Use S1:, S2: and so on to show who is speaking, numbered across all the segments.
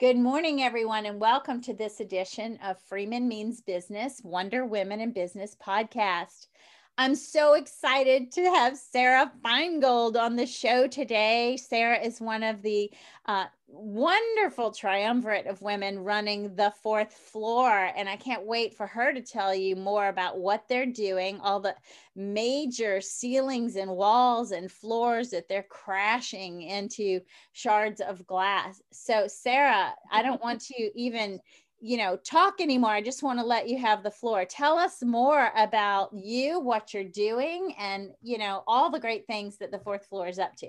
S1: Good morning, everyone, and welcome to this edition of Freeman Means Business Wonder Women in Business podcast. I'm so excited to have Sarah Feingold on the show today. Sarah is one of the uh, wonderful triumvirate of women running the fourth floor. And I can't wait for her to tell you more about what they're doing, all the major ceilings and walls and floors that they're crashing into shards of glass. So, Sarah, I don't want to even you know talk anymore i just want to let you have the floor tell us more about you what you're doing and you know all the great things that the fourth floor is up to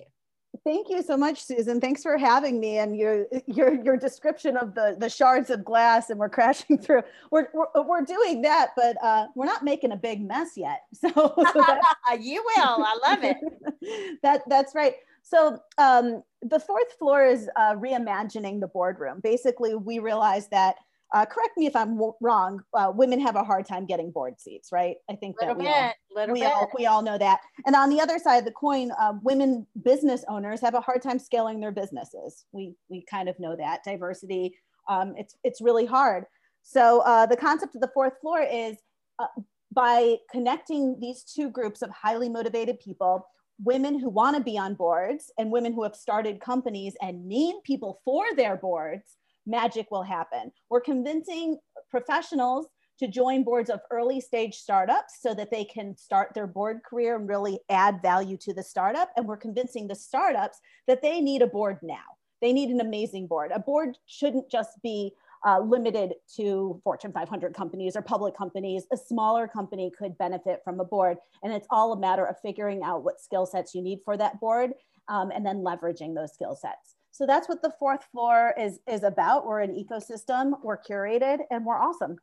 S2: Thank you so much, Susan. Thanks for having me and your your your description of the the shards of glass and we're crashing through. We're we're, we're doing that, but uh, we're not making a big mess yet. So, so
S1: you will. I love it.
S2: that that's right. So um, the fourth floor is uh, reimagining the boardroom. Basically, we realized that uh, correct me if I'm wrong. Uh, women have a hard time getting board seats, right? I think
S1: that
S2: we,
S1: bit,
S2: all, we all we all know that. And on the other side of the coin, uh, women business owners have a hard time scaling their businesses. We we kind of know that diversity. Um, it's it's really hard. So uh, the concept of the fourth floor is uh, by connecting these two groups of highly motivated people women who want to be on boards and women who have started companies and need people for their boards magic will happen. We're convincing professionals to join boards of early stage startups so that they can start their board career and really add value to the startup. And we're convincing the startups that they need a board now. They need an amazing board. A board shouldn't just be uh, limited to Fortune 500 companies or public companies. A smaller company could benefit from a board. And it's all a matter of figuring out what skill sets you need for that board um, and then leveraging those skill sets. So that's what the fourth floor is, is about. We're an ecosystem, we're curated, and we're awesome.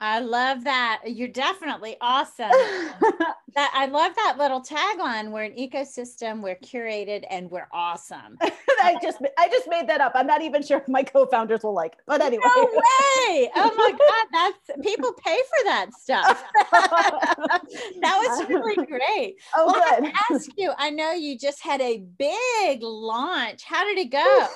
S1: I love that. You're definitely awesome. that I love that little tagline. We're an ecosystem, we're curated, and we're awesome.
S2: I just I just made that up. I'm not even sure if my co-founders will like it. But anyway.
S1: No way. Oh my God. That's people pay for that stuff. that was really great.
S2: Oh well,
S1: good. I ask you, I know you just had a big launch. How did it go?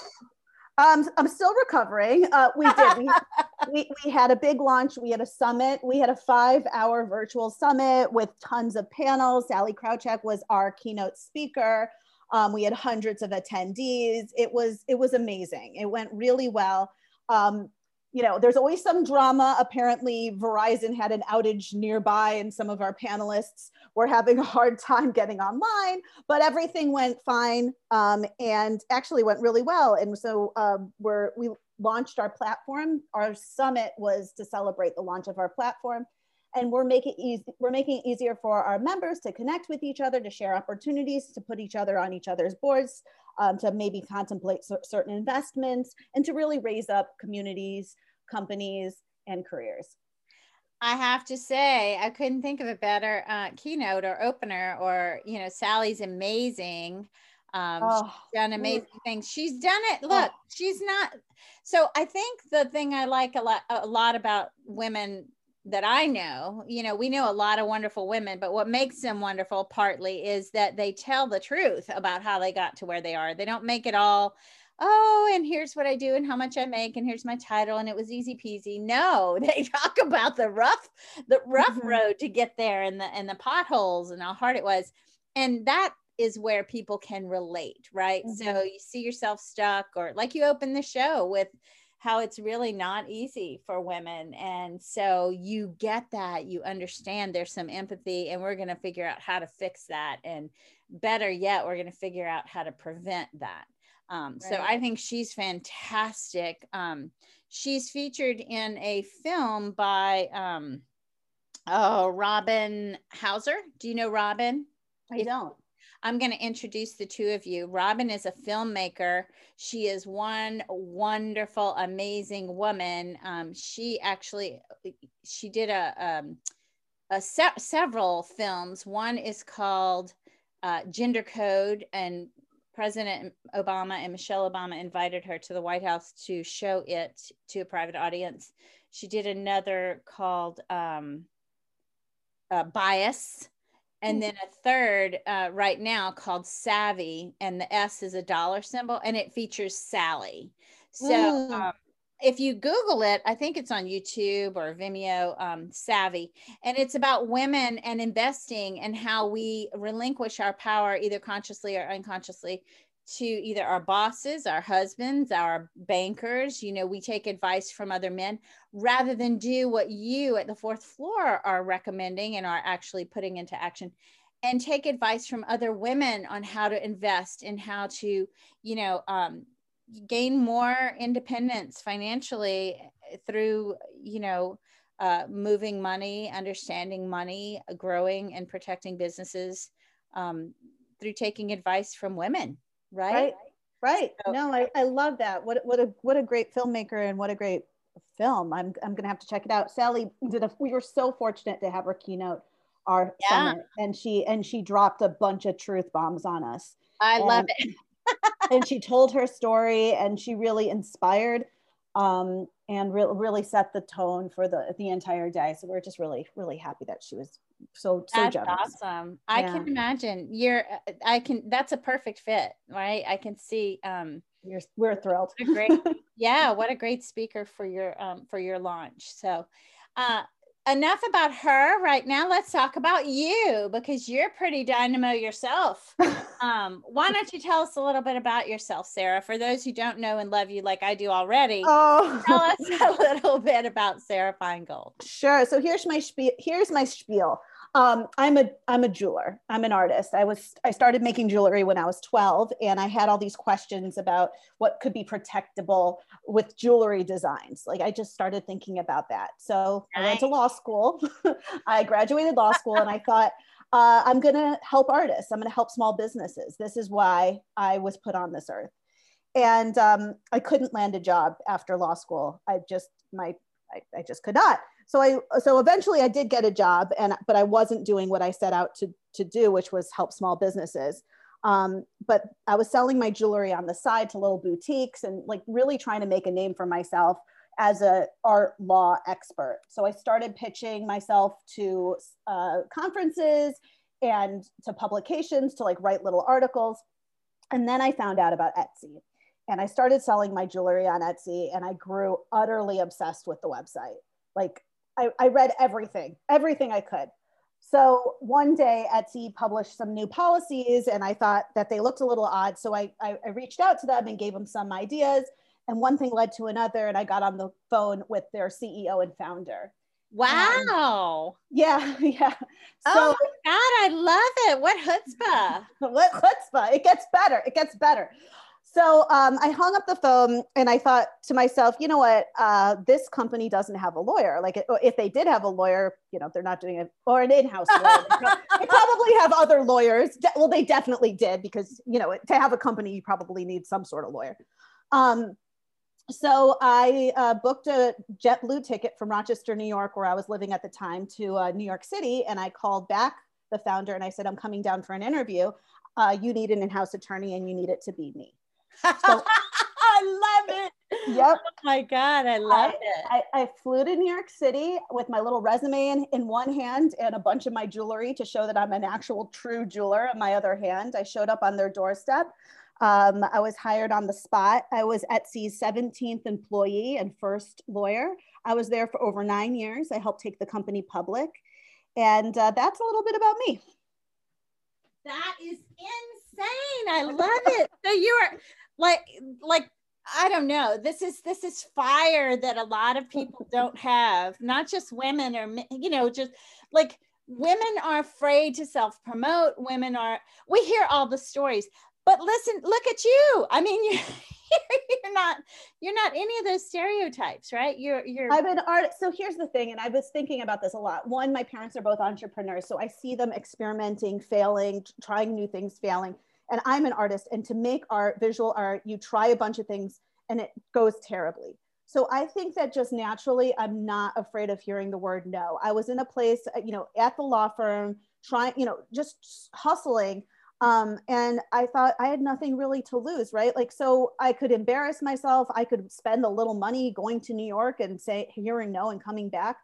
S2: Um, I'm still recovering. Uh, we did. We, we, we, had a big launch. We had a summit. We had a five hour virtual summit with tons of panels. Sallie Krawcheck was our keynote speaker. Um, we had hundreds of attendees. It was it was amazing. It went really well. Um, you know, there's always some drama. Apparently, Verizon had an outage nearby, and some of our panelists were having a hard time getting online, but everything went fine um, and actually went really well. And so um, we're, we launched our platform. Our summit was to celebrate the launch of our platform. And we're making, easy, we're making it easier for our members to connect with each other, to share opportunities, to put each other on each other's boards, um, to maybe contemplate certain investments, and to really raise up communities, companies, and careers.
S1: I have to say, I couldn't think of a better uh, keynote or opener. Or you know, Sallie's amazing. Um, oh. She's done amazing things. She's done it. Look, oh. she's not. So I think the thing I like a lot, a lot about women that I know, you know, we know a lot of wonderful women, but what makes them wonderful partly is that they tell the truth about how they got to where they are. They don't make it all oh, and here's what I do and how much I make, and here's my title, and it was easy peasy. No, they talk about the rough, the rough mm-hmm. road to get there and the and the potholes and how hard it was. And that is where people can relate, right? Mm-hmm. So you see yourself stuck, or like you open the show with how it's really not easy for women. And so you get that, you understand there's some empathy, and we're going to figure out how to fix that. And better yet, we're going to figure out how to prevent that. Um, right. So I think she's fantastic. Um, she's featured in a film by um, oh Robin Hauser. Do you know Robin?
S2: I don't.
S1: I'm going to introduce the two of you. Robin is a filmmaker. She is one wonderful, amazing woman. Um, she actually she did a, um, a se- several films. One is called uh, Gender Code, and President Obama and Michelle Obama invited her to the White House to show it to a private audience. She did another called um, uh, Bias, and then a third uh, right now called Savvy, and the S is a dollar symbol, and it features Sallie. So um, if you Google it, I think it's on YouTube or Vimeo, um, Savvy, and it's about women and investing and how we relinquish our power either consciously or unconsciously to either our bosses, our husbands, our bankers. You know, we take advice from other men rather than do what you at the fourth floor are recommending and are actually putting into action and take advice from other women on how to invest and how to, you know, um, gain more independence financially through, you know, uh, moving money, understanding money, growing and protecting businesses um, through taking advice from women right?
S2: Right. right. So, no, I, I love that. What what a what a great filmmaker and what a great film. I'm I'm gonna have to check it out. Sallie did a we were so fortunate to have her keynote our yeah. summit and she and she dropped a bunch of truth bombs on us.
S1: I and, love it.
S2: and she told her story and she really inspired um, and re- really set the tone for the the entire day. So we're just really really happy that she was so so
S1: that's awesome. I yeah. can imagine you're. I can. That's a perfect fit, right? I can see. Um,
S2: you're, we're thrilled.
S1: great, yeah. What a great speaker for your um for your launch. So, uh, enough about her right now let's talk about you because you're pretty dynamo yourself um, why don't you tell us a little bit about yourself sarah for those who don't know and love you like i do already oh. tell us a little bit about sarah feingold
S2: sure so here's my spiel here's my spiel um, I'm a I'm a jeweler. I'm an artist. I was I started making jewelry when I was 12, and I had all these questions about what could be protectable with jewelry designs. Like I just started thinking about that. So nice. I went to law school. I graduated law school, and I thought uh, I'm going to help artists. I'm going to help small businesses. This is why I was put on this earth. And um, I couldn't land a job after law school. I just my I, I just could not so I so eventually I did get a job and but I wasn't doing what I set out to to do, which was help small businesses. Um, but I was selling my jewelry on the side to little boutiques and like really trying to make a name for myself as a art law expert. So I started pitching myself to uh, conferences and to publications to like write little articles. And then I found out about Etsy and I started selling my jewelry on Etsy and I grew utterly obsessed with the website. Like I, I read everything, everything I could. So one day Etsy published some new policies and I thought that they looked a little odd. So I, I, I reached out to them and gave them some ideas. And one thing led to another. And I got on the phone with their CEO and founder.
S1: Wow.
S2: Um, yeah, yeah.
S1: So, oh my God, I love it. What chutzpah.
S2: what chutzpah. It gets better. It gets better. So um, I hung up the phone and I thought to myself, you know what? Uh, this company doesn't have a lawyer. Like, if they did have a lawyer, you know, they're not doing it or an in-house lawyer. they probably have other lawyers. Well, they definitely did because you know, to have a company, you probably need some sort of lawyer. Um, so I uh, booked a JetBlue ticket from Rochester, New York, where I was living at the time, to uh, New York City, and I called back the founder and I said, "I'm coming down for an interview. Uh, you need an in-house attorney, and you need it to be me."
S1: So, I love it.
S2: Yep.
S1: Oh my God, I love I, it.
S2: I, I, flew to New York City with my little resume in, in one hand and a bunch of my jewelry to show that I'm an actual true jeweler in my other hand. I showed up on their doorstep. Um, I was hired on the spot. I was Etsy's 17th employee and first lawyer. I was there for over nine years. I helped take the company public. And uh, that's a little bit about me.
S1: That is insane. I love it. So you are like like I don't know. This is this is fire that a lot of people don't have. Not just women or you know just like women are afraid to self promote. Women are we hear all the stories. But listen, look at you. I mean, you you're not you're not any of those stereotypes, right? You're you're
S2: I'm an artist. So here's the thing, and I was thinking about this a lot. One, my parents are both entrepreneurs, so I see them experimenting, failing, trying new things, failing and I'm an artist. And to make art, visual art, you try a bunch of things and it goes terribly. So I think that just naturally, I'm not afraid of hearing the word no. I was in a place, uh, you know, at the law firm, trying, you know, just hustling. Um, and I thought I had nothing really to lose, right? Like, so I could embarrass myself. I could spend a little money going to New York and say, hearing no and coming back.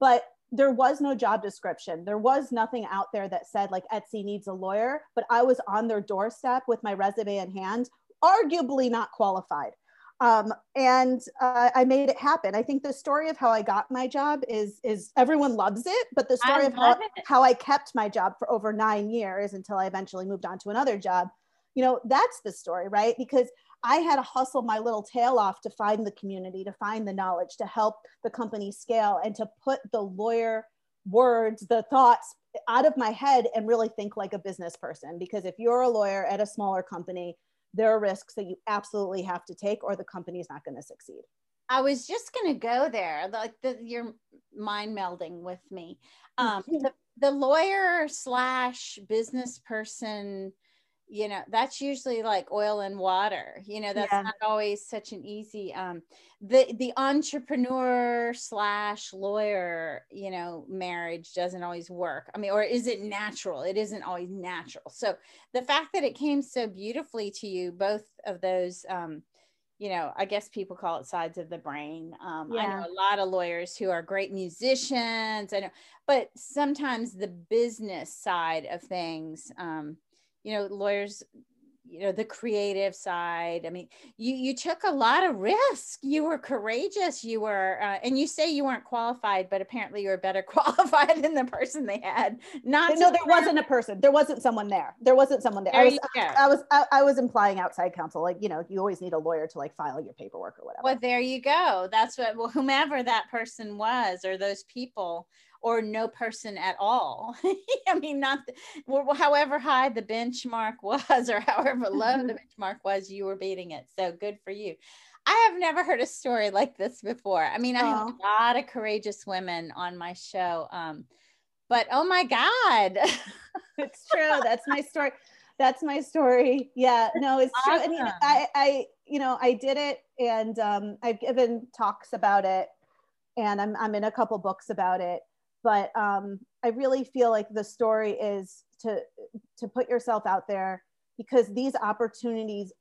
S2: But there was no job description. There was nothing out there that said like Etsy needs a lawyer, but I was on their doorstep with my resume in hand, arguably not qualified. Um, and uh, I made it happen. I think the story of how I got my job is is everyone loves it, but the story of how, how I kept my job for over nine years until I eventually moved on to another job, you know, that's the story, right? Because I had to hustle my little tail off to find the community, to find the knowledge, to help the company scale, and to put the lawyer words, the thoughts out of my head and really think like a business person. Because if you're a lawyer at a smaller company, there are risks that you absolutely have to take or the company is not going to succeed.
S1: I was just going to go there like the, you're mind melding with me. Um, the, the lawyer slash business person you know that's usually like oil and water you know that's yeah. not always such an easy um the the entrepreneur slash lawyer you know marriage doesn't always work i mean or is it natural it isn't always natural so the fact that it came so beautifully to you both of those um you know, I guess people call it sides of the brain. Um, yeah. I know a lot of lawyers who are great musicians. I know, but sometimes the business side of things, um, you know lawyers you know the creative side i mean you you took a lot of risk. You were courageous you were uh, and you say you weren't qualified but apparently you were better qualified than the person they had. Not
S2: no there wasn't a person. There wasn't someone there. There wasn't someone there, there I, was, I, I, was I, I was implying outside counsel like you know you always need a lawyer to like file your paperwork or whatever.
S1: Well there you go. That's what well whomever that person was or those people or no person at all. I mean, not the, however high the benchmark was or however low the benchmark was, you were beating it. So good for you. I have never heard a story like this before. I mean, I have a lot of courageous women on my show. Um, but oh my God.
S2: it's true. That's my story. That's my story. Yeah, no, it's awesome. true. I mean, I, I, you know, I did it and um, I've given talks about it and I'm, I'm in a couple books about it but um, i really feel like the story is to to put yourself out there because these opportunities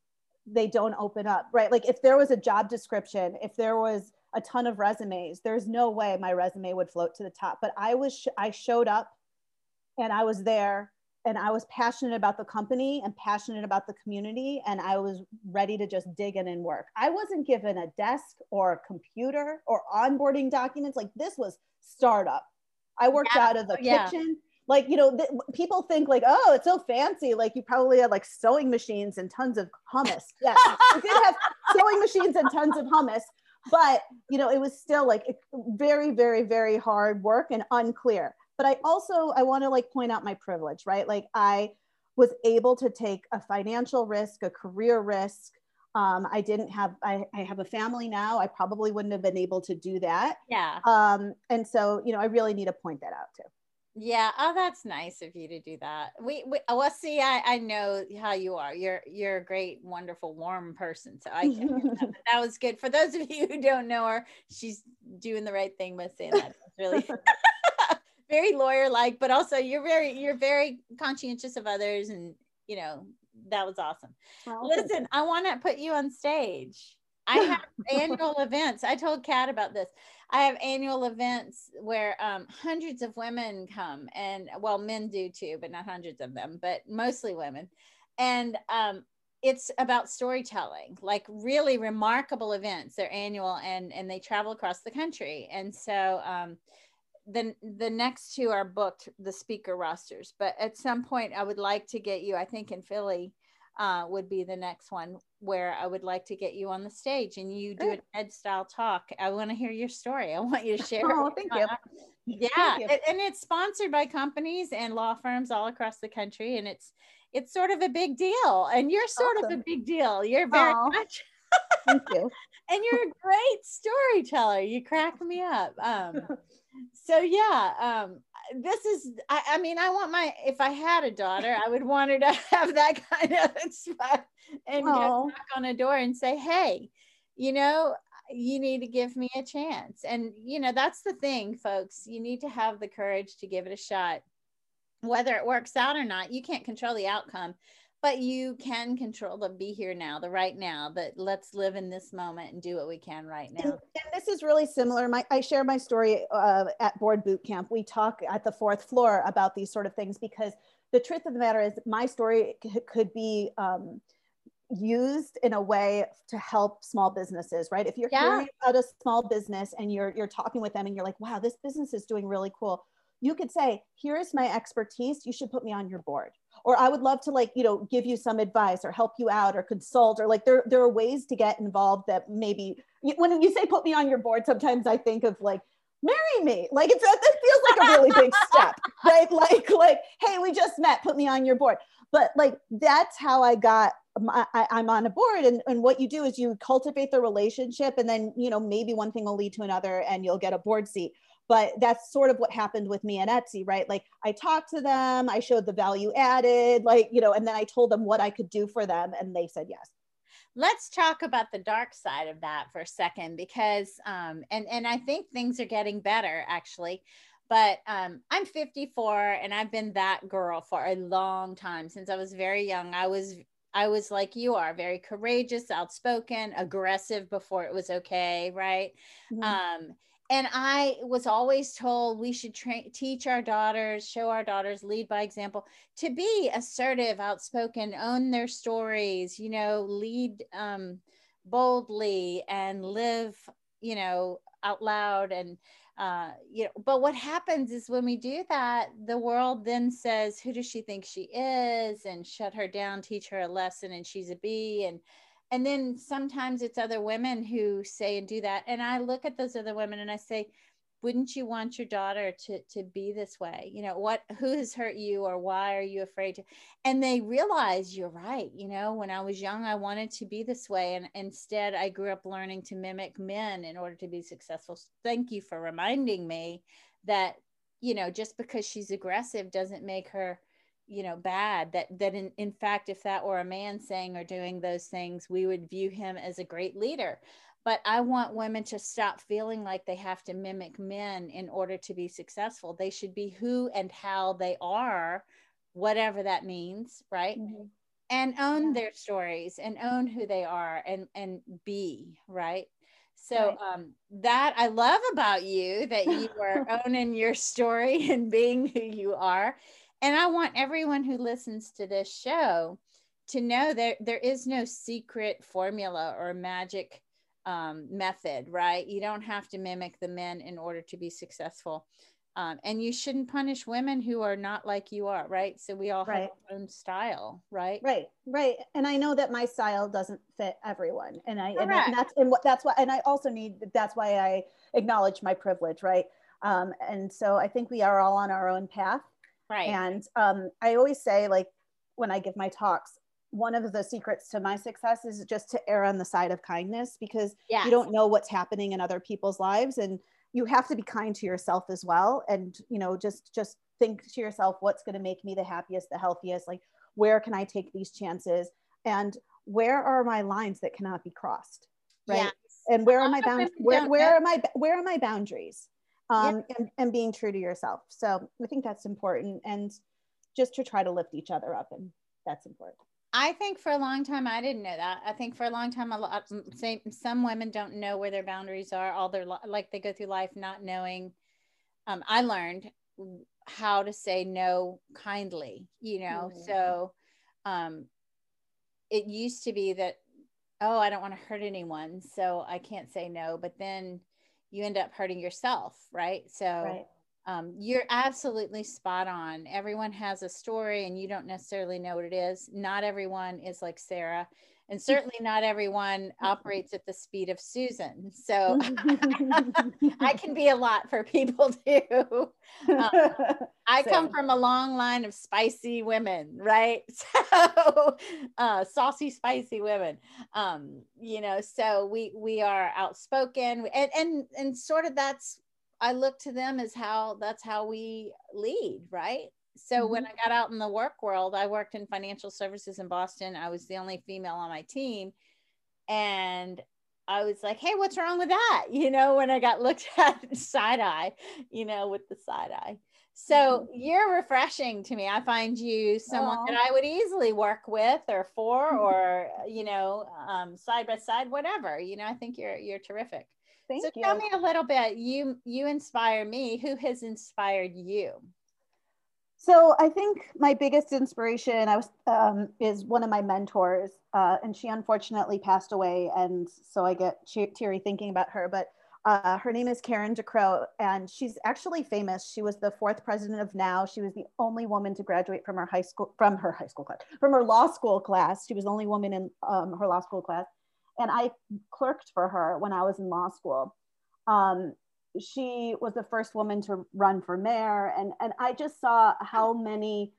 S2: they don't open up right? Like if there was a job description if there was a ton of resumes there's no way my resume would float to the top but i was i showed up and i was there and i was passionate about the company and passionate about the community and i was ready to just dig in and work. I wasn't given a desk or a computer or onboarding documents. Like this was startup I worked yeah. out of the oh, yeah. kitchen. Like, you know, th- people think like, oh, it's so fancy. Like you probably had like sewing machines and tons of hummus. Yes, we did have sewing machines and tons of hummus, but you know, it was still like very, very, very hard work and unclear. But I also, I want to like point out my privilege, right? Like I was able to take a financial risk, a career risk, um, I didn't have, I, I, have a family now. I probably wouldn't have been able to do that.
S1: Yeah.
S2: Um, and so, you know, I really need to point that out too.
S1: Yeah. Oh, that's nice of you to do that. We, we well, see, I, I know how you are. You're, you're a great, wonderful, warm person. So I can, that. that was good. For those of you who don't know her, she's doing the right thing by saying that. It's really very lawyer like, but also you're very, you're very conscientious of others and, you know, that was awesome. Well, Listen, I want to put you on stage. I have annual events. I told Kat about this. I have annual events where um, hundreds of women come, and well, men do too, but not hundreds of them, but mostly women. And um, it's about storytelling, like really remarkable events. They're annual, and and they travel across the country. And so um, the the next two are booked the speaker rosters but at some point i would like to get you i think in philly uh, would be the next one where i would like to get you on the stage and you do an ed style talk i want to hear your story i want you to share
S2: oh, thank you.
S1: yeah thank you. and it's sponsored by companies and law firms all across the country and it's it's sort of a big deal and you're sort awesome. of a big deal you're very oh, much
S2: thank you.
S1: And you're a great storyteller. You crack me up. Um so yeah um this is I, I, mean i want my if i had a daughter i would want her to have that kind of spot and knock on a door and say hey you know you need to give me a chance. And you know that's the thing folks. You need to have the courage to give it a shot. Whether it works out or not you can't control the outcome but you can control the be here now the right now that let's live in this moment and do what we can right now
S2: and, and this is really similar my i share my story uh, at board boot camp we talk at the fourth floor about these sort of things because the truth of the matter is my story could be um, used in a way to help small businesses, right? If you're yeah. hearing about a small business and you're you're talking with them and you're like, wow, this business is doing really cool. You could say, here is my expertise. You should put me on your board. Or I would love to like, you know, give you some advice or help you out or consult or like there, there are ways to get involved that maybe when you say put me on your board, sometimes I think of like marry me. Like it's it feels like a really big step, right? Like like hey, we just met, put me on your board. But like that's how I got my, I, I'm on a board and, and what you do is you cultivate the relationship and then you know maybe one thing will lead to another and you'll get a board seat but that's sort of what happened with me and Etsy, right? Like I talked to them, I showed the value added, like, you know, and then I told them what I could do for them and they said yes
S1: let's talk about the dark side of that for a second because um and and i think things are getting better actually but um i'm 54 and i've been that girl for a long time since i was very young i was i was like you are very courageous outspoken aggressive before it was okay right mm-hmm. um and I was always told we should tra- teach our daughters, show our daughters, lead by example, to be assertive, outspoken, own their stories, you know, lead um, boldly and live, you know, out loud and uh, you know. But what happens is when we do that, the world then says, "Who does she think she is?" and shut her down, teach her a lesson, and she's a bee, and and then sometimes it's other women who say and do that. And i look at those other women and i say wouldn't you want your daughter to to be this way? You know what who has hurt you or why are you afraid to? And they realize you're right. You know when i was young i wanted to be this way. And instead i grew up learning to mimic men in order to be successful. Thank you for reminding me that you know just because she's aggressive doesn't make her you know bad that that in, in fact if that were a man saying or doing those things we would view him as a great leader. But i want women to stop feeling like they have to mimic men in order to be successful. They should be who and how they are whatever that means right? Mm-hmm. and own their stories and own who they are and and be right? So um, that I love about you that you are owning your story and being who you are and I want everyone who listens to this show to know that there is no secret formula or magic um, method, right? You don't have to mimic the men in order to be successful. Um, and you shouldn't punish women who are not like you are, right? So we all right. have our own style, right?
S2: Right, right. And I know that my style doesn't fit everyone, and I and, and that's and what that's why. And I also need that's why I acknowledge my privilege, right? Um, and so I think we are all on our own path,
S1: Right.
S2: And um, I always say, like, when I give my talks, one of the secrets to my success is just to err on the side of kindness because yes. you don't know what's happening in other people's lives and you have to be kind to yourself as well. And you know just just think to yourself what's going to make me the happiest the healthiest? Like where can i take these chances? And where are my lines that cannot be crossed? Right? Yes. and where are my boundaries where, where are my where are my boundaries um, yeah. and, and being true to yourself. So I think that's important and just to try to lift each other up. And that's important.
S1: I think for a long time I didn't know that. I think for a long time a lot say some women don't know where their boundaries are. All their like they go through life not knowing. Um, I learned how to say no kindly. You know, mm-hmm. so um, it used to be that oh I don't want to hurt anyone, so I can't say no. But then you end up hurting yourself, right? So right. Um, you're absolutely spot on. Everyone has a story, and you don't necessarily know what it is. Not everyone is like Sarah, and certainly not everyone operates at the speed of Susan. So I can be a lot for people too. Um, I come from a long line of spicy women, right? So uh, saucy, spicy women. Um, you know, so we we are outspoken, and and and sort of that's I look to them as how that's how we lead, right? So mm-hmm. when I got out in the work world, I worked in financial services in Boston. I was the only female on my team. And I was like, hey, what's wrong with that? You know, when I got looked at side eye, you know, with the side eye. So mm-hmm. you're refreshing to me. I find you someone Aww. that I would easily work with or for mm-hmm. or, you know, um, side by side, whatever. You know, I think you're you're terrific.
S2: Thank
S1: so
S2: you.
S1: tell me a little bit. You you inspire me. Who has inspired you?
S2: So I think my biggest inspiration I was um, is one of my mentors, uh, and she unfortunately passed away, and so I get teary thinking about her. But uh, her name is Karen DeCrow, and she's actually famous. She was the fourth president of NOW. She was the only woman to graduate from her high school from her high school class from her law school class. She was the only woman in um, her law school class, and I clerked for her when I was in law school. Um, she was the first woman to run for mayor. And and i just saw how many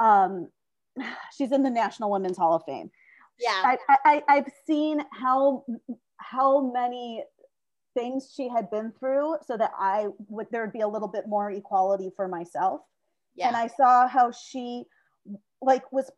S2: um she's in the national women's hall of fame.
S1: Yeah.
S2: I, I i've seen how how many things she had been through so that i would there would be a little bit more equality for myself. Yeah. and i saw how she like was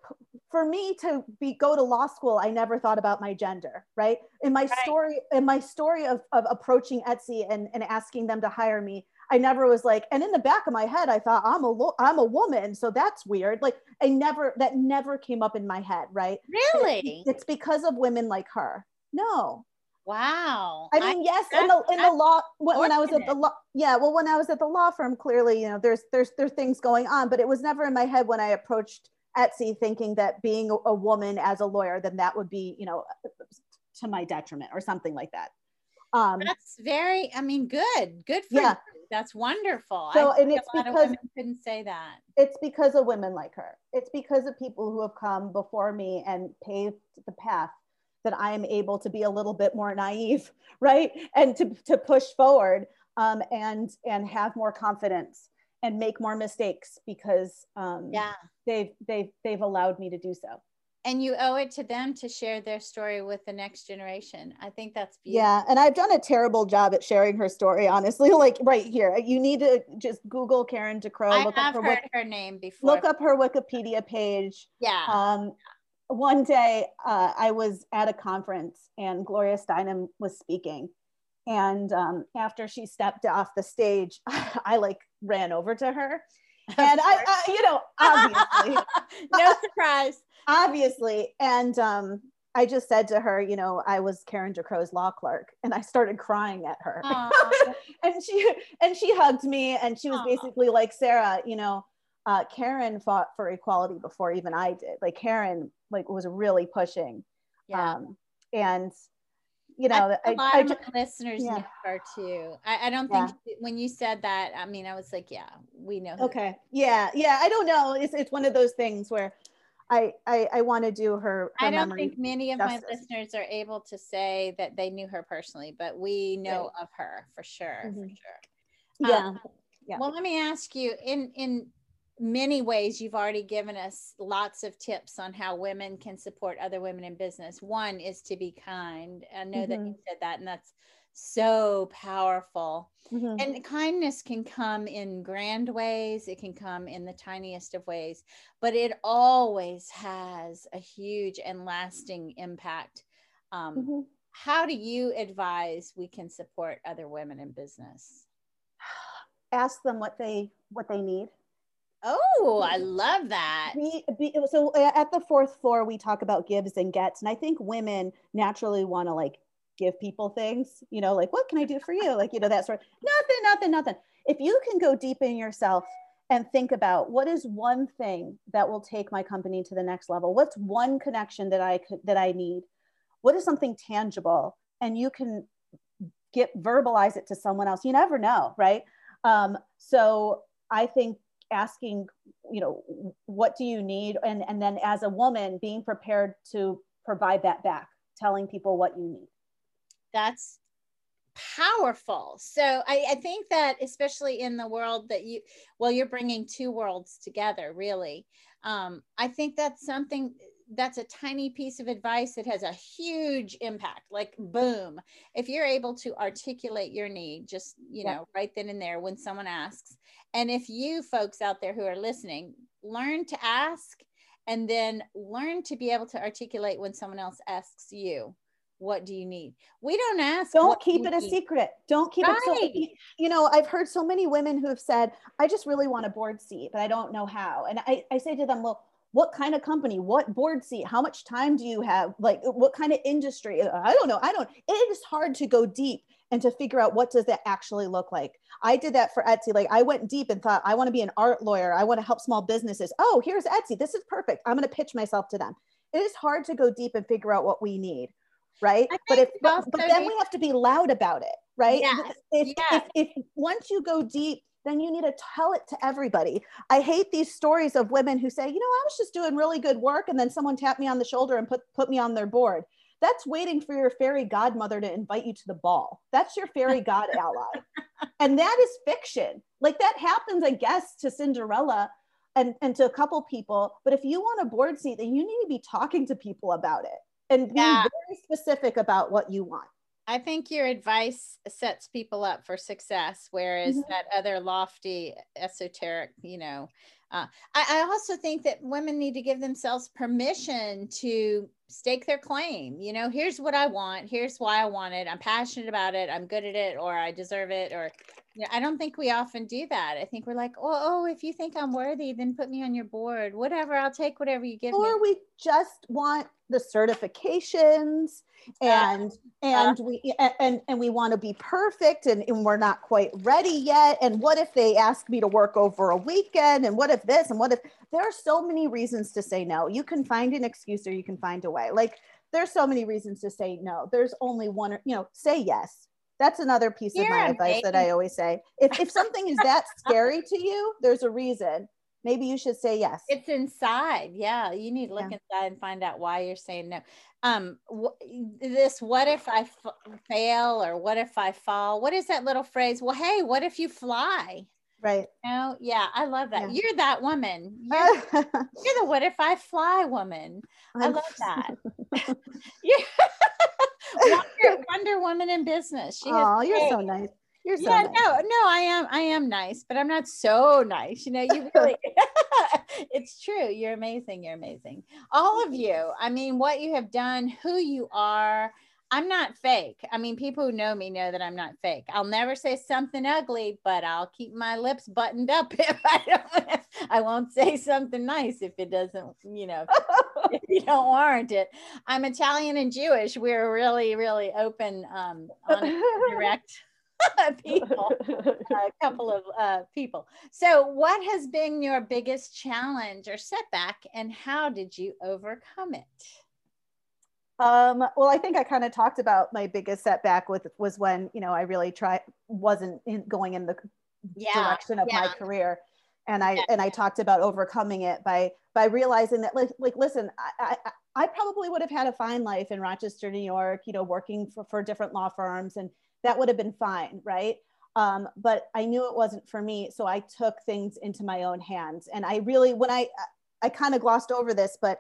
S2: for me to be go to law school i never thought about my gender right in my right. story in my story of, of approaching etsy and, and asking them to hire me i never was like and in the back of my head i thought i'm a lo- i'm a woman so that's weird like i never that never came up in my head right
S1: really
S2: it's because of women like her no
S1: Wow.
S2: I mean, I, yes, in the in the law when, when, I was at the law, yeah. Well, when I was at the law firm, clearly, you know, there's there's there's things going on, but it was never in my head when I approached Etsy thinking that being a, woman as a lawyer, then that would be, you know, to my detriment or something like that.
S1: Um, That's very, I mean, good, good for yeah. you. That's wonderful.
S2: So, and it's because
S1: couldn't say that.
S2: It's because of women like her. It's because of people who have come before me and paved the path that I am able to be a little bit more naive, right? And to, to push forward um, and and have more confidence and make more mistakes because um,
S1: yeah.
S2: they've they've they've allowed me to do so.
S1: And you owe it to them to share their story with the next generation. I think that's beautiful.
S2: Yeah and i've done a terrible job at sharing her story honestly like right here. You need to just google karen decrow
S1: I look have up her, heard her name before.
S2: look up her wikipedia page.
S1: Yeah.
S2: Um one day uh, i was at a conference and gloria steinem was speaking. And um, after she stepped off the stage i like ran over to her and I, I, you know, obviously,
S1: no surprise,
S2: obviously. And um, I just said to her, you know, I was Karen DeCrow's law clerk, and I started crying at her. and she and she hugged me, and she was Aww. basically like, Sarah, you know, uh, Karen fought for equality before even I did. Like Karen, like was really pushing.
S1: Yeah. Um,
S2: and you know,
S1: I, a lot I, of I, listeners yeah. her too. I, I don't think yeah. when you said that, I mean, I was like, yeah, we know.
S2: Okay. Yeah. Yeah. I don't know. It's, it's one of those things where I, I, I want to do her, her
S1: I don't think many of justice. my listeners are able to say that they knew her personally, but we know right. of her for sure. Mm-hmm. For sure.
S2: Yeah. Um,
S1: yeah. Well, let me ask you in, in many ways you've already given us lots of tips on how women can support other women in business one is to be kind i know mm-hmm. that you said that and that's so powerful mm-hmm. and kindness can come in grand ways it can come in the tiniest of ways but it always has a huge and lasting impact um, mm-hmm. how do you advise we can support other women in business
S2: ask them what they what they need
S1: Oh, I love that.
S2: We, be, so at the fourth floor, we talk about gives and gets, and I think women naturally want to like give people things. You know, like what can I do for you? Like you know that sort. Of, nothing, nothing, nothing. If you can go deep in yourself and think about what is one thing that will take my company to the next level. What's one connection that I could that I need? What is something tangible? And you can get verbalize it to someone else. You never know, right? Um, so I think asking you know what do you need? And and then as a woman being prepared to provide that back telling people what you need.
S1: That's powerful. So I, I think that especially in the world that you well you're bringing two worlds together really. Um, i think that's something that's a tiny piece of advice that has a huge impact like boom if you're able to articulate your need just you know right then and there when someone asks. And if you folks out there who are listening learn to ask and then learn to be able to articulate when someone else asks you what do you need? We don't ask
S2: don't keep it a need. secret. Don't keep right. it so you know i've heard so many women who have said i just really want a board seat but i don't know how. And i, I say to them well what kind of company what board seat how much time do you have like what kind of industry uh, i don't know i don't it is hard to go deep and to figure out what does that actually look like i did that for etsy like i went deep and thought i want to be an art lawyer i want to help small businesses oh here's etsy this is perfect i'm going to pitch myself to them it is hard to go deep and figure out what we need right but if but, but then we have to be loud about it right yes. If, yes. if if once you go deep then you need to tell it to everybody. I hate these stories of women who say, you know, I was just doing really good work and then someone tapped me on the shoulder and put, put me on their board. That's waiting for your fairy godmother to invite you to the ball. That's your fairy god ally. And that is fiction. Like that happens, I guess, to Cinderella and, and to a couple people. But if you want a board seat, then you need to be talking to people about it and yeah. be very specific about what you want.
S1: I think your advice sets people up for success, whereas mm-hmm. that other lofty, esoteric, you know. Uh, I, I also think that women need to give themselves permission to stake their claim. You know, here's what I want. Here's why I want it. I'm passionate about it. I'm good at it, or I deserve it, or yeah, I don't think we often do that. I think we're like, oh, oh, if you think I'm worthy, then put me on your board. Whatever, I'll take whatever you give
S2: or
S1: me.
S2: Or we just want the certifications and and we and and we want to be perfect and, and we're not quite ready yet. And what if they ask me to work over a weekend? And what if this? And what if there are so many reasons to say no? You can find an excuse or you can find a way. Like there's so many reasons to say no. There's only one, you know, say yes that's another piece You're of my amazing. advice that I always say. If, if something is that scary to you, there's a reason. Maybe you should say yes.
S1: It's inside. Yeah. You need to look yeah. inside and find out why you're saying no. Um, this, what if I f- fail or what if I fall? What is that little phrase? Well, hey, what if you fly?
S2: Right.
S1: You know? Yeah, I love that. Yeah. You're that woman. You're, you're, the what if I fly woman. I love that. Wonder, Wonder Woman in business.
S2: She oh, you're so nice. You're so yeah, nice.
S1: no, no, I am, I am nice, but I'm not so nice. You know, you really, it's true. You're amazing. You're amazing. All of you. I mean, what you have done, who you are. I'm not fake. I mean, people who know me know that I'm not fake. I'll never say something ugly, but I'll keep my lips buttoned up if I don't. I won't say something nice if it doesn't, you know, if you don't warrant it. I'm Italian and Jewish. We're really, really open, um, direct people, a couple of uh, people. So, what has been your biggest challenge or setback, and how did you overcome it?
S2: Um, well, I think I kind of talked about my biggest setback with was when you know I really tried wasn't in, going in the yeah, direction of yeah. my career, and I yeah. and I talked about overcoming it by by realizing that like like listen, I, I I probably would have had a fine life in Rochester, New York, you know, working for for different law firms, and that would have been fine, right? Um, but I knew it wasn't for me, so I took things into my own hands, and I really when I I kind of glossed over this, but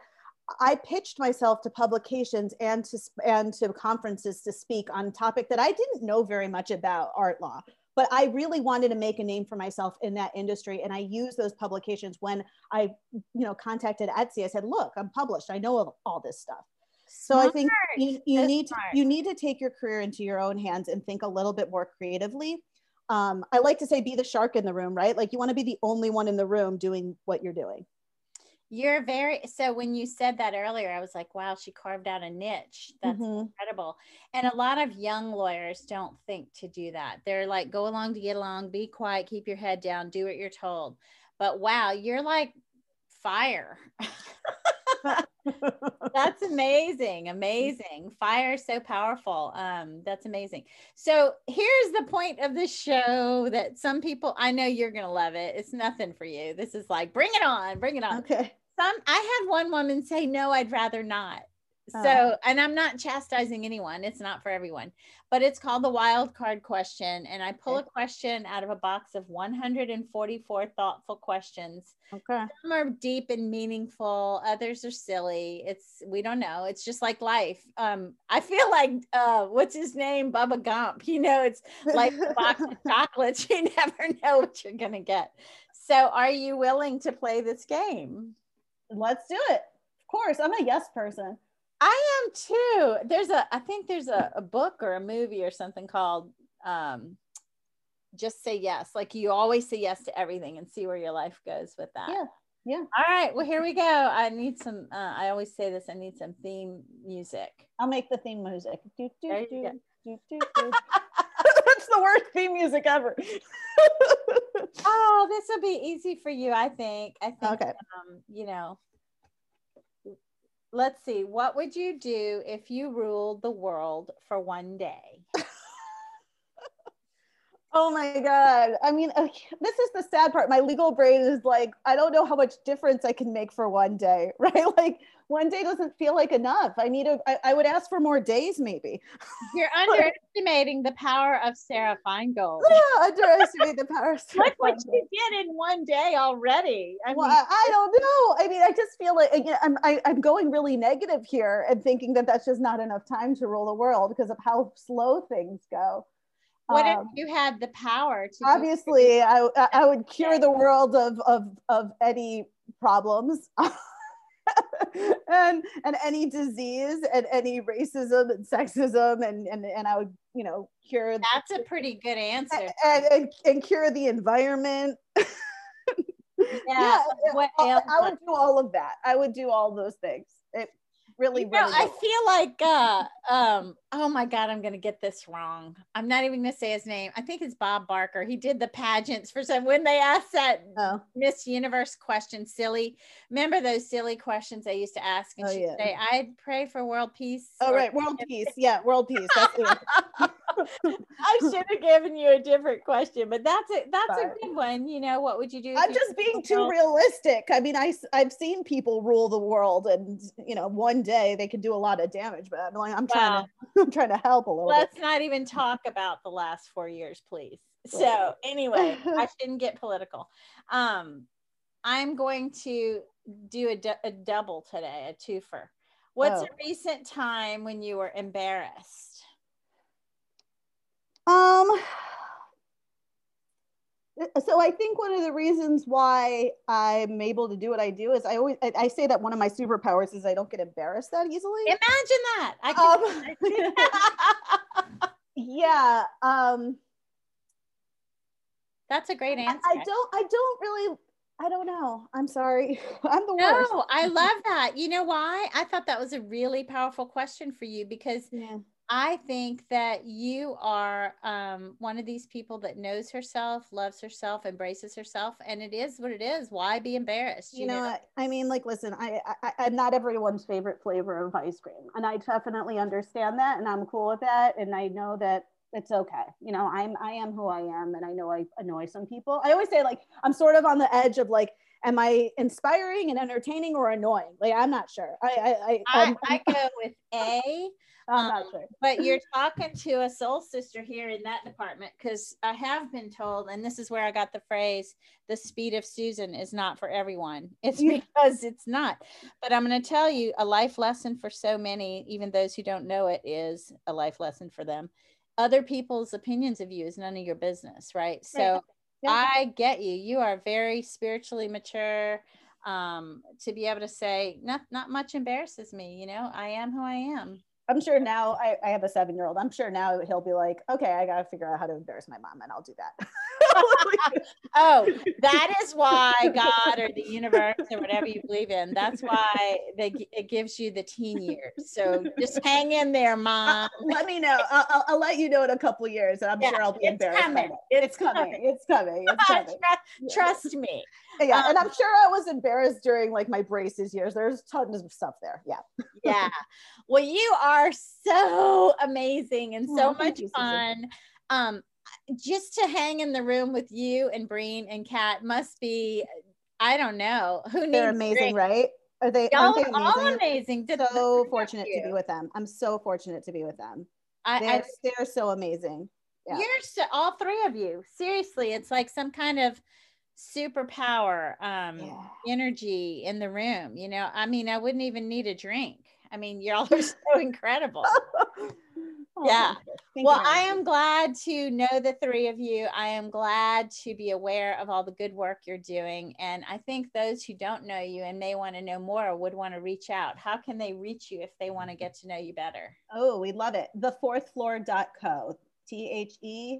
S2: I pitched myself to publications and to and to conferences to speak on a topic that I didn't know very much about art law, but I really wanted to make a name for myself in that industry. And I used those publications when I, you know, contacted Etsy. I said, "Look, I'm published. I know all this stuff." So smart. I think you, you need to you need to take your career into your own hands and think a little bit more creatively. Um, I like to say, be the shark in the room, right? Like you want to be the only one in the room doing what you're doing.
S1: You're very so when you said that earlier, I was like, wow, she carved out a niche. That's mm-hmm. incredible. And a lot of young lawyers don't think to do that. They're like, go along to get along, be quiet, keep your head down, do what you're told. But wow, you're like fire. that's amazing amazing. Fire is so powerful. Um that's amazing. So here's the point of the show that some people i know you're gonna love it. It's nothing for you. This is like bring it on bring it on.
S2: Okay.
S1: Some i had one woman say no i'd rather not so, oh. and I'm not chastising anyone, it's not for everyone, but it's called the wild card question. And I pull a question out of a box of 144 thoughtful questions.
S2: Okay.
S1: Some are deep and meaningful, others are silly. It's, we don't know. It's just like life. Um, I feel like, uh, what's his name? Bubba Gump. You know, it's like a box of chocolates. You never know what you're going to get. So, are you willing to play this game?
S2: Let's do it. Of course. I'm a yes person.
S1: I am too. There's a, I think there's a, a book or a movie or something called um, Just Say Yes. Like you always say yes to everything and see where your life goes with that.
S2: Yeah. Yeah.
S1: All right. Well, here we go. I need some, uh, I always say this, I need some theme music.
S2: I'll make the theme music. Do, do, do, do, do, do. That's the worst theme music ever.
S1: oh, this will be easy for you, I think. I think,
S2: okay.
S1: um, you know, let's see. What would you do if you ruled the world for one day?
S2: Oh my God. I mean, this is the sad part. My legal brain is like, I don't know how much difference I can make for one day, right? Like, one day doesn't feel like enough. I need a, I, I would ask for more days, maybe.
S1: You're underestimating the power of Sarah Feingold.
S2: Yeah, underestimate the power of
S1: Sarah Look what you did in one day already.
S2: I well, mean, I, I, don't know. I mean, I just feel like you know, I'm, I, am i am going really negative here and thinking that that's just not enough time to rule the world because of how slow things go.
S1: What um, if you had the power to?
S2: Obviously, I, I would cure the world of, of, of any problems. and and any disease and any racism and sexism and and, and I would you know cure
S1: that's a pretty good answer.
S2: And, and, and cure the environment. Yeah, yeah what I, I would do all of that. I would do all those things. It, really, you know, really
S1: I feel like uh um oh my god, I'm gonna get this wrong. I'm not even gonna say his name. I think it's Bob Barker. He did the pageants for some when they asked that oh. Miss Universe question, silly. Remember those silly questions they used to ask? And oh, she'd yeah. say, I'd pray for world peace.
S2: Oh, right, world peace. Yeah, world peace.
S1: I should have given you a different question, but that's it. That's a good one. You know, what would you do?
S2: I'm just being too realistic. I mean, I I've seen people rule the world, and you know, one day they can do a lot of damage. But I'm like, I'm trying to, I'm trying to help a little.
S1: Let's
S2: bit.
S1: not even talk about the last four years, please. So anyway, I shouldn't get political. Um, I'm going to do a, a double today, a twofer. What's oh. a recent time when you were embarrassed?
S2: Um, so I think one of the reasons why I'm able to do what I do is I always I, I say that one of my superpowers is I don't get embarrassed that easily.
S1: Imagine that. I
S2: um, yeah. Um,
S1: That's a great answer.
S2: I, I, don't. I don't really. I don't know. I'm sorry. I'm the worst.
S1: No, I love that. You know why? I thought that was a really powerful question for you because yeah. I think that you are um, one of these people that knows herself, loves herself, embraces herself, and it is what it is. Why be embarrassed?
S2: You, you know, know, I mean, like, listen, I, I, I'm not everyone's favorite flavor of ice cream, and I definitely understand that, and I'm cool with that, and I know that it's okay. You know, I'm, I am who I am, and I know I annoy some people. I always say, like, I'm sort of on the edge of like, am I inspiring and entertaining or annoying? Like, I'm not sure. I, I,
S1: I, I, I go with A. I'm not um, sure. but you're talking to a soul sister here in that department because I have been told, and this is where I got the phrase, the speed of Susan is not for everyone. It's because it's not. But I'm going to tell you a life lesson for so many, even those who don't know it, is a life lesson for them. Other people's opinions of you is none of your business, right? So right. Yeah. I get you. You are very spiritually mature. Um, to be able to say, not not much embarrasses me, you know, I am who I am.
S2: I'm sure now I, I have a seven year old. I'm sure now he'll be like, okay, I got to figure out how to embarrass my mom and I'll do that.
S1: oh, that is why God or the universe or whatever you believe in, that's why they, it gives you the teen years. So just hang in there, mom.
S2: Uh, let me know. I'll, I'll, I'll, let you know in a couple years. And I'm yeah, sure I'll be embarrassed.
S1: Coming.
S2: It. It's, coming. coming. It's coming. It's coming.
S1: trust, trust me.
S2: Yeah. Um, and I'm sure I was embarrassed during like my braces years. There's tons of stuff there. Yeah.
S1: yeah. Well, you are so amazing and so oh, much fun. Um, just to hang in the room with you and Breen and Kat must be, I don't know, who
S2: They're amazing, right? Are they,
S1: all, they amazing? All amazing.
S2: So fortunate to be with them. I'm so fortunate to be with them. I, they're, I, they're so amazing.
S1: Yeah. You're so, all three of you. Seriously, it's like some kind of superpower um yeah. energy in the room. You know, I mean, I wouldn't even need a drink. I mean, y'all are so incredible. Oh, yeah. well, I am glad to know the three of you. I am glad to be aware of all the good work you're doing. And I think those who don't know you and may want to know more would want to reach out. How can they reach you if they want to get to know you better?
S2: Oh, we love it. The fourth floor.co. T H E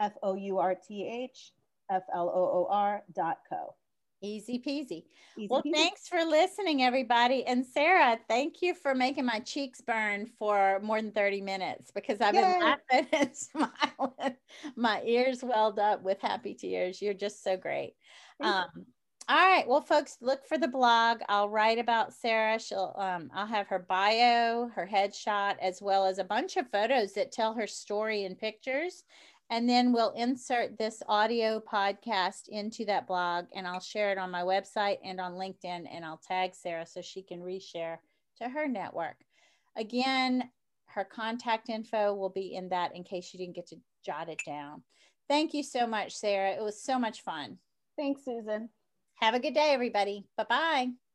S2: F O U R T H F L O O R dot co.
S1: Easy peasy. Easy well, peasy. thanks for listening, everybody. And Sarah, thank you for making my cheeks burn for more than 30 minutes because I've Yay. been laughing and smiling my ears welled up with happy tears. You're just so great. Um, all right. Well, folks, look for the blog. I'll write about Sarah. She'll um, I'll have her bio, her headshot, as well as a bunch of photos that tell her story in pictures. And then we'll insert this audio podcast into that blog and I'll share it on my website and on LinkedIn and I'll tag Sarah so she can reshare to her network. Again, her contact info will be in that in case you didn't get to jot it down. Thank you so much, Sarah. It was so much fun.
S2: Thanks, Susan.
S1: Have a good day, everybody. Bye bye.